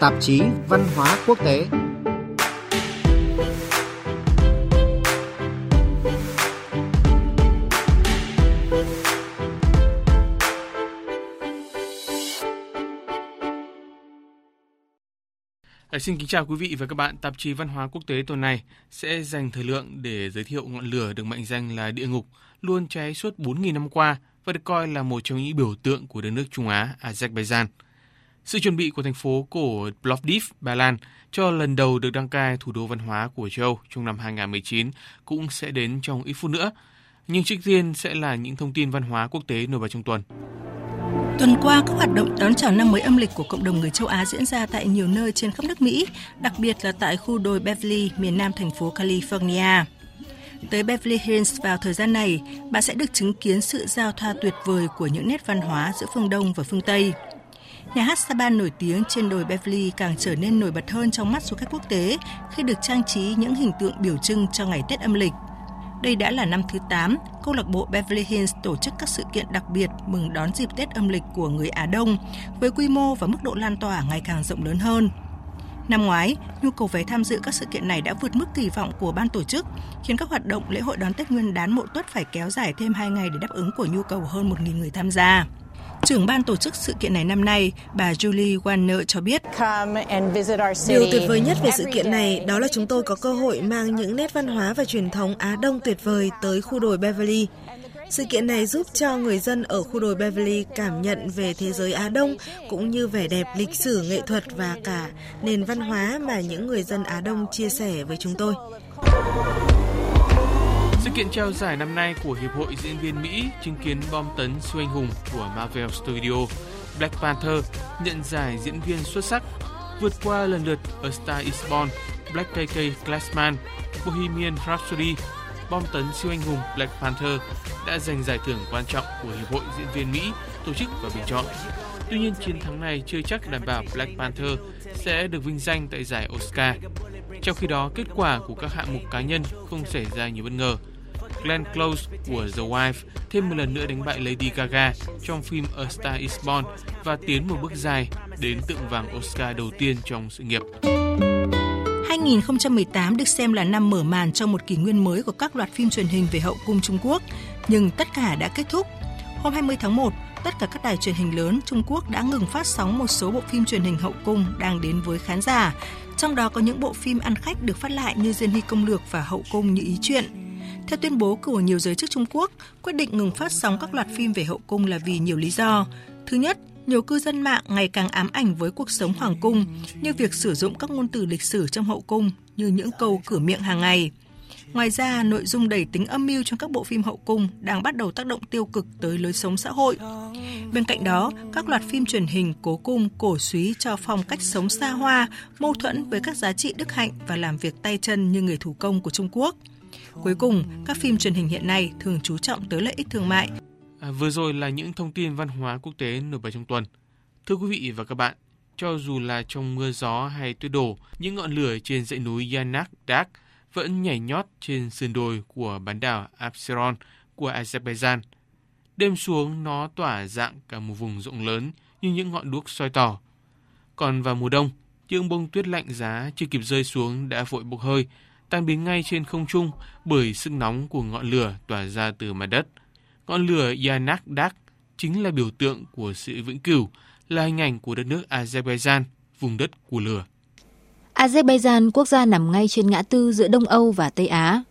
tạp chí Văn hóa Quốc tế. À, xin kính chào quý vị và các bạn. Tạp chí Văn hóa Quốc tế tuần này sẽ dành thời lượng để giới thiệu ngọn lửa được mệnh danh là địa ngục, luôn cháy suốt 4.000 năm qua và được coi là một trong những biểu tượng của đất nước Trung Á, Azerbaijan. Sự chuẩn bị của thành phố cổ Plovdiv, Ba Lan cho lần đầu được đăng cai thủ đô văn hóa của châu Âu trong năm 2019 cũng sẽ đến trong ít phút nữa. Nhưng trước tiên sẽ là những thông tin văn hóa quốc tế nổi bật trong tuần. Tuần qua, các hoạt động đón chào năm mới âm lịch của cộng đồng người châu Á diễn ra tại nhiều nơi trên khắp nước Mỹ, đặc biệt là tại khu đồi Beverly, miền nam thành phố California. Tới Beverly Hills vào thời gian này, bạn sẽ được chứng kiến sự giao thoa tuyệt vời của những nét văn hóa giữa phương Đông và phương Tây. Nhà hát Saban nổi tiếng trên đồi Beverly càng trở nên nổi bật hơn trong mắt du khách quốc tế khi được trang trí những hình tượng biểu trưng cho ngày Tết âm lịch. Đây đã là năm thứ 8, câu lạc bộ Beverly Hills tổ chức các sự kiện đặc biệt mừng đón dịp Tết âm lịch của người Á Đông với quy mô và mức độ lan tỏa ngày càng rộng lớn hơn. Năm ngoái, nhu cầu vé tham dự các sự kiện này đã vượt mức kỳ vọng của ban tổ chức, khiến các hoạt động lễ hội đón Tết Nguyên đán Mậu Tuất phải kéo dài thêm 2 ngày để đáp ứng của nhu cầu hơn 1.000 người tham gia. Trưởng ban tổ chức sự kiện này năm nay, bà Julie Warner cho biết. Điều tuyệt vời nhất về sự kiện này đó là chúng tôi có cơ hội mang những nét văn hóa và truyền thống Á Đông tuyệt vời tới khu đồi Beverly. Sự kiện này giúp cho người dân ở khu đồi Beverly cảm nhận về thế giới Á Đông cũng như vẻ đẹp lịch sử nghệ thuật và cả nền văn hóa mà những người dân Á Đông chia sẻ với chúng tôi. Sự kiện trao giải năm nay của Hiệp hội Diễn viên Mỹ chứng kiến bom tấn siêu anh hùng của Marvel Studio, Black Panther nhận giải diễn viên xuất sắc, vượt qua lần lượt A Star Is Born, Black KK Glassman, Bohemian Rhapsody, bom tấn siêu anh hùng Black Panther đã giành giải thưởng quan trọng của Hiệp hội Diễn viên Mỹ tổ chức và bình chọn. Tuy nhiên, chiến thắng này chưa chắc đảm bảo Black Panther sẽ được vinh danh tại giải Oscar. Trong khi đó, kết quả của các hạng mục cá nhân không xảy ra nhiều bất ngờ. Glenn Close của The Wife thêm một lần nữa đánh bại Lady Gaga trong phim A Star Is Born và tiến một bước dài đến tượng vàng Oscar đầu tiên trong sự nghiệp. 2018 được xem là năm mở màn cho một kỷ nguyên mới của các loạt phim truyền hình về hậu cung Trung Quốc, nhưng tất cả đã kết thúc. Hôm 20 tháng 1, tất cả các đài truyền hình lớn Trung Quốc đã ngừng phát sóng một số bộ phim truyền hình hậu cung đang đến với khán giả. Trong đó có những bộ phim ăn khách được phát lại như Diên Hy Công Lược và Hậu Cung như ý chuyện. Theo tuyên bố của nhiều giới chức Trung Quốc, quyết định ngừng phát sóng các loạt phim về hậu cung là vì nhiều lý do. Thứ nhất, nhiều cư dân mạng ngày càng ám ảnh với cuộc sống hoàng cung, như việc sử dụng các ngôn từ lịch sử trong hậu cung như những câu cửa miệng hàng ngày. Ngoài ra, nội dung đầy tính âm mưu trong các bộ phim hậu cung đang bắt đầu tác động tiêu cực tới lối sống xã hội. Bên cạnh đó, các loạt phim truyền hình cố cung cổ suý cho phong cách sống xa hoa, mâu thuẫn với các giá trị đức hạnh và làm việc tay chân như người thủ công của Trung Quốc. Cuối cùng, các phim truyền hình hiện nay thường chú trọng tới lợi ích thương mại. À, vừa rồi là những thông tin văn hóa quốc tế nổi bật trong tuần. Thưa quý vị và các bạn, cho dù là trong mưa gió hay tuyết đổ, những ngọn lửa trên dãy núi Yanak Dak vẫn nhảy nhót trên sườn đồi của bán đảo Absheron của Azerbaijan. Đêm xuống nó tỏa dạng cả một vùng rộng lớn như những ngọn đuốc soi tỏ. Còn vào mùa đông, những bông tuyết lạnh giá chưa kịp rơi xuống đã vội bốc hơi, tan biến ngay trên không trung bởi sức nóng của ngọn lửa tỏa ra từ mặt đất. Ngọn lửa Yanak Dak chính là biểu tượng của sự vĩnh cửu, là hình ảnh của đất nước Azerbaijan, vùng đất của lửa. Azerbaijan, quốc gia nằm ngay trên ngã tư giữa Đông Âu và Tây Á.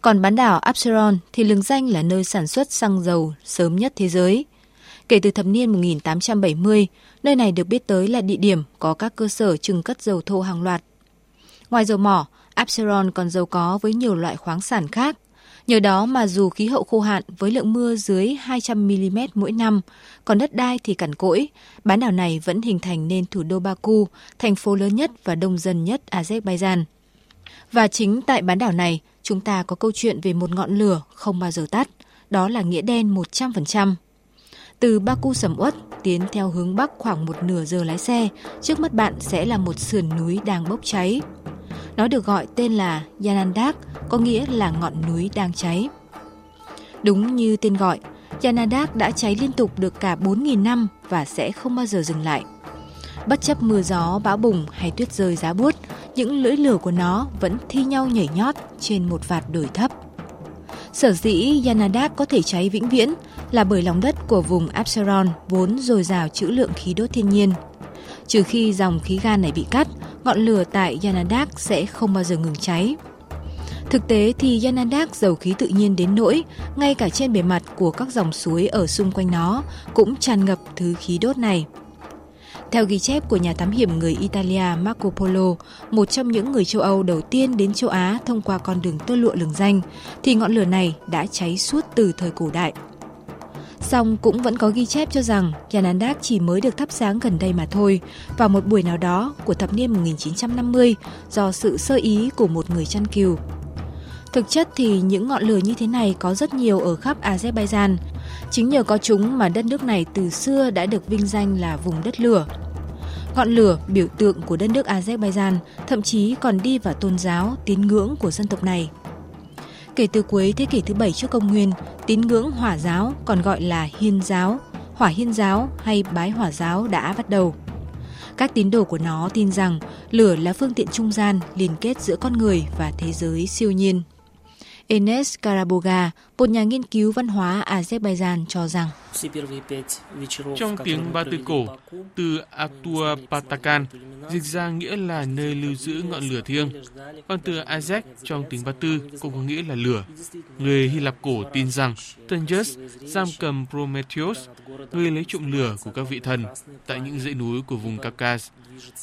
Còn bán đảo Absheron thì lừng danh là nơi sản xuất xăng dầu sớm nhất thế giới. Kể từ thập niên 1870, nơi này được biết tới là địa điểm có các cơ sở trưng cất dầu thô hàng loạt. Ngoài dầu mỏ, Absheron còn giàu có với nhiều loại khoáng sản khác. Nhờ đó mà dù khí hậu khô hạn với lượng mưa dưới 200mm mỗi năm, còn đất đai thì cằn cỗi, bán đảo này vẫn hình thành nên thủ đô Baku, thành phố lớn nhất và đông dân nhất Azerbaijan. Và chính tại bán đảo này, chúng ta có câu chuyện về một ngọn lửa không bao giờ tắt, đó là nghĩa đen 100%. Từ Baku sầm uất tiến theo hướng bắc khoảng một nửa giờ lái xe, trước mắt bạn sẽ là một sườn núi đang bốc cháy. Nó được gọi tên là Yanandak, có nghĩa là ngọn núi đang cháy. Đúng như tên gọi, Yanadak đã cháy liên tục được cả 4.000 năm và sẽ không bao giờ dừng lại. Bất chấp mưa gió, bão bùng hay tuyết rơi giá buốt, những lưỡi lửa của nó vẫn thi nhau nhảy nhót trên một vạt đồi thấp. Sở dĩ Yanadak có thể cháy vĩnh viễn là bởi lòng đất của vùng Absaron vốn dồi dào trữ lượng khí đốt thiên nhiên. Trừ khi dòng khí ga này bị cắt, ngọn lửa tại Yanadak sẽ không bao giờ ngừng cháy. Thực tế thì Yanadak dầu khí tự nhiên đến nỗi ngay cả trên bề mặt của các dòng suối ở xung quanh nó cũng tràn ngập thứ khí đốt này. Theo ghi chép của nhà thám hiểm người Italia Marco Polo, một trong những người châu Âu đầu tiên đến châu Á thông qua con đường tơ lụa lừng danh, thì ngọn lửa này đã cháy suốt từ thời cổ đại. Song cũng vẫn có ghi chép cho rằng Yanandak chỉ mới được thắp sáng gần đây mà thôi, vào một buổi nào đó của thập niên 1950 do sự sơ ý của một người chăn cừu. Thực chất thì những ngọn lửa như thế này có rất nhiều ở khắp Azerbaijan. Chính nhờ có chúng mà đất nước này từ xưa đã được vinh danh là vùng đất lửa. Ngọn lửa, biểu tượng của đất nước Azerbaijan, thậm chí còn đi vào tôn giáo, tín ngưỡng của dân tộc này. Kể từ cuối thế kỷ thứ bảy trước công nguyên, tín ngưỡng hỏa giáo còn gọi là hiên giáo, hỏa hiên giáo hay bái hỏa giáo đã bắt đầu. Các tín đồ của nó tin rằng lửa là phương tiện trung gian liên kết giữa con người và thế giới siêu nhiên. Enes Karaboga, một nhà nghiên cứu văn hóa Azerbaijan cho rằng trong tiếng ba tư cổ, từ Atua Patakan dịch ra nghĩa là nơi lưu giữ ngọn lửa thiêng. Còn từ Azek trong tiếng ba tư cũng có nghĩa là lửa. Người Hy Lạp cổ tin rằng Turnus giam cầm Prometheus, người lấy trộm lửa của các vị thần tại những dãy núi của vùng Caucasus.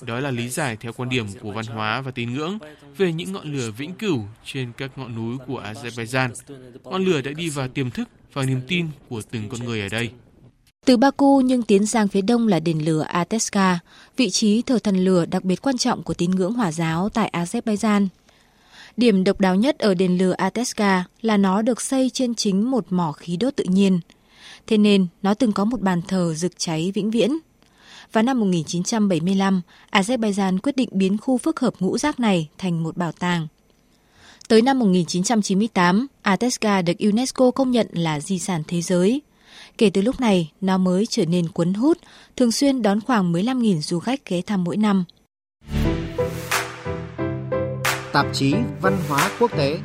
Đó là lý giải theo quan điểm của văn hóa và tín ngưỡng về những ngọn lửa vĩnh cửu trên các ngọn núi của Azerbaijan. Ngọn lửa đã đi vào tiềm thức và niềm tin của từng con người ở đây. Từ Baku nhưng tiến sang phía đông là đền lửa Ateska, vị trí thờ thần lửa đặc biệt quan trọng của tín ngưỡng Hỏa giáo tại Azerbaijan. Điểm độc đáo nhất ở đền lửa Ateska là nó được xây trên chính một mỏ khí đốt tự nhiên. Thế nên nó từng có một bàn thờ rực cháy vĩnh viễn. Vào năm 1975, Azerbaijan quyết định biến khu phức hợp ngũ giác này thành một bảo tàng. Tới năm 1998, Ateska được UNESCO công nhận là di sản thế giới. Kể từ lúc này, nó mới trở nên cuốn hút, thường xuyên đón khoảng 15.000 du khách ghé thăm mỗi năm. Tạp chí Văn hóa Quốc tế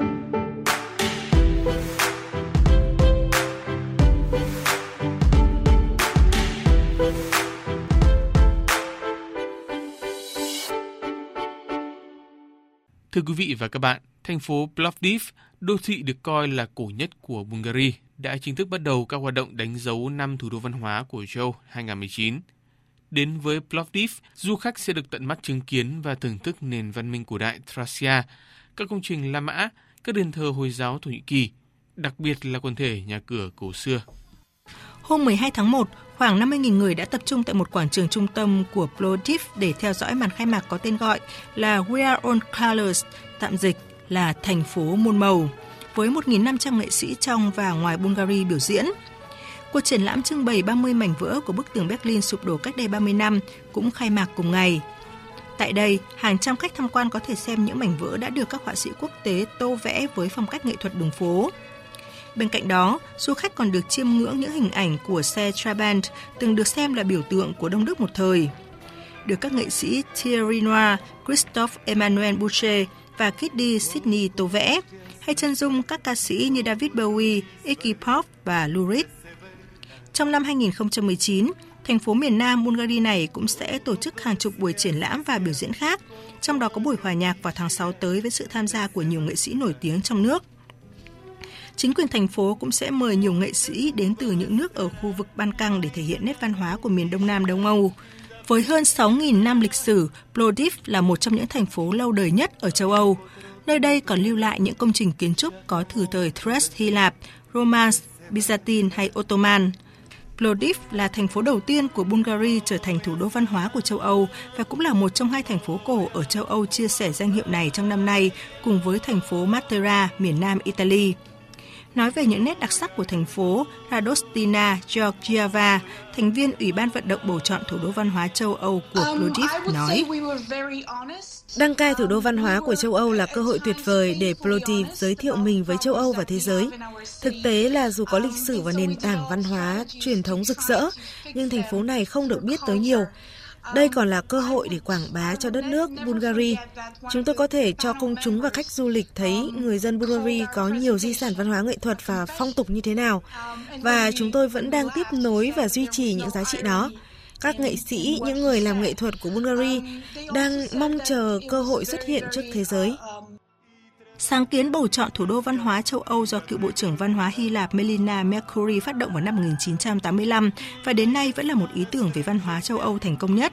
Thưa quý vị và các bạn, thành phố Plovdiv, đô thị được coi là cổ nhất của Bulgaria, đã chính thức bắt đầu các hoạt động đánh dấu năm thủ đô văn hóa của châu 2019. Đến với Plovdiv, du khách sẽ được tận mắt chứng kiến và thưởng thức nền văn minh cổ đại Thracia, các công trình La Mã, các đền thờ Hồi giáo Thổ Nhĩ Kỳ, đặc biệt là quần thể nhà cửa cổ xưa. Hôm 12 tháng 1, khoảng 50.000 người đã tập trung tại một quảng trường trung tâm của Plovdiv để theo dõi màn khai mạc có tên gọi là We Are On Colors, tạm dịch là thành phố muôn màu, với 1.500 nghệ sĩ trong và ngoài Bulgaria biểu diễn. Cuộc triển lãm trưng bày 30 mảnh vỡ của bức tường Berlin sụp đổ cách đây 30 năm cũng khai mạc cùng ngày. Tại đây, hàng trăm khách tham quan có thể xem những mảnh vỡ đã được các họa sĩ quốc tế tô vẽ với phong cách nghệ thuật đường phố. Bên cạnh đó, du khách còn được chiêm ngưỡng những hình ảnh của xe Trabant từng được xem là biểu tượng của Đông Đức một thời. Được các nghệ sĩ Thierry Noir, Christophe Emmanuel Boucher và Kitty Sydney tô vẽ, hay chân dung các ca sĩ như David Bowie, Iggy Pop và Lou Reed. Trong năm 2019, thành phố miền Nam Bulgaria này cũng sẽ tổ chức hàng chục buổi triển lãm và biểu diễn khác, trong đó có buổi hòa nhạc vào tháng 6 tới với sự tham gia của nhiều nghệ sĩ nổi tiếng trong nước chính quyền thành phố cũng sẽ mời nhiều nghệ sĩ đến từ những nước ở khu vực Ban Căng để thể hiện nét văn hóa của miền Đông Nam Đông Âu. Với hơn 6.000 năm lịch sử, Plovdiv là một trong những thành phố lâu đời nhất ở châu Âu. Nơi đây còn lưu lại những công trình kiến trúc có từ thời Thrace Hy Lạp, Romance, Byzantine hay Ottoman. Plovdiv là thành phố đầu tiên của Bulgaria trở thành thủ đô văn hóa của châu Âu và cũng là một trong hai thành phố cổ ở châu Âu chia sẻ danh hiệu này trong năm nay cùng với thành phố Matera, miền nam Italy. Nói về những nét đặc sắc của thành phố, Radostina Georgieva, thành viên Ủy ban vận động bầu chọn thủ đô văn hóa châu Âu của um, Plovdiv nói. Đăng cai thủ đô văn hóa của châu Âu là cơ hội tuyệt vời để Plovdiv giới thiệu mình với châu Âu và thế giới. Thực tế là dù có lịch sử và nền tảng văn hóa truyền thống rực rỡ, nhưng thành phố này không được biết tới nhiều. Đây còn là cơ hội để quảng bá cho đất nước Bulgaria. Chúng tôi có thể cho công chúng và khách du lịch thấy người dân Bulgaria có nhiều di sản văn hóa nghệ thuật và phong tục như thế nào. Và chúng tôi vẫn đang tiếp nối và duy trì những giá trị đó các nghệ sĩ, những người làm nghệ thuật của Bulgaria đang mong chờ cơ hội xuất hiện trước thế giới. Sáng kiến bầu chọn thủ đô văn hóa châu Âu do cựu Bộ trưởng Văn hóa Hy Lạp Melina Mercury phát động vào năm 1985 và đến nay vẫn là một ý tưởng về văn hóa châu Âu thành công nhất.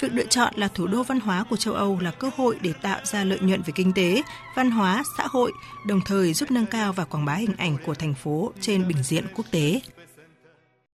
Việc lựa chọn là thủ đô văn hóa của châu Âu là cơ hội để tạo ra lợi nhuận về kinh tế, văn hóa, xã hội, đồng thời giúp nâng cao và quảng bá hình ảnh của thành phố trên bình diện quốc tế.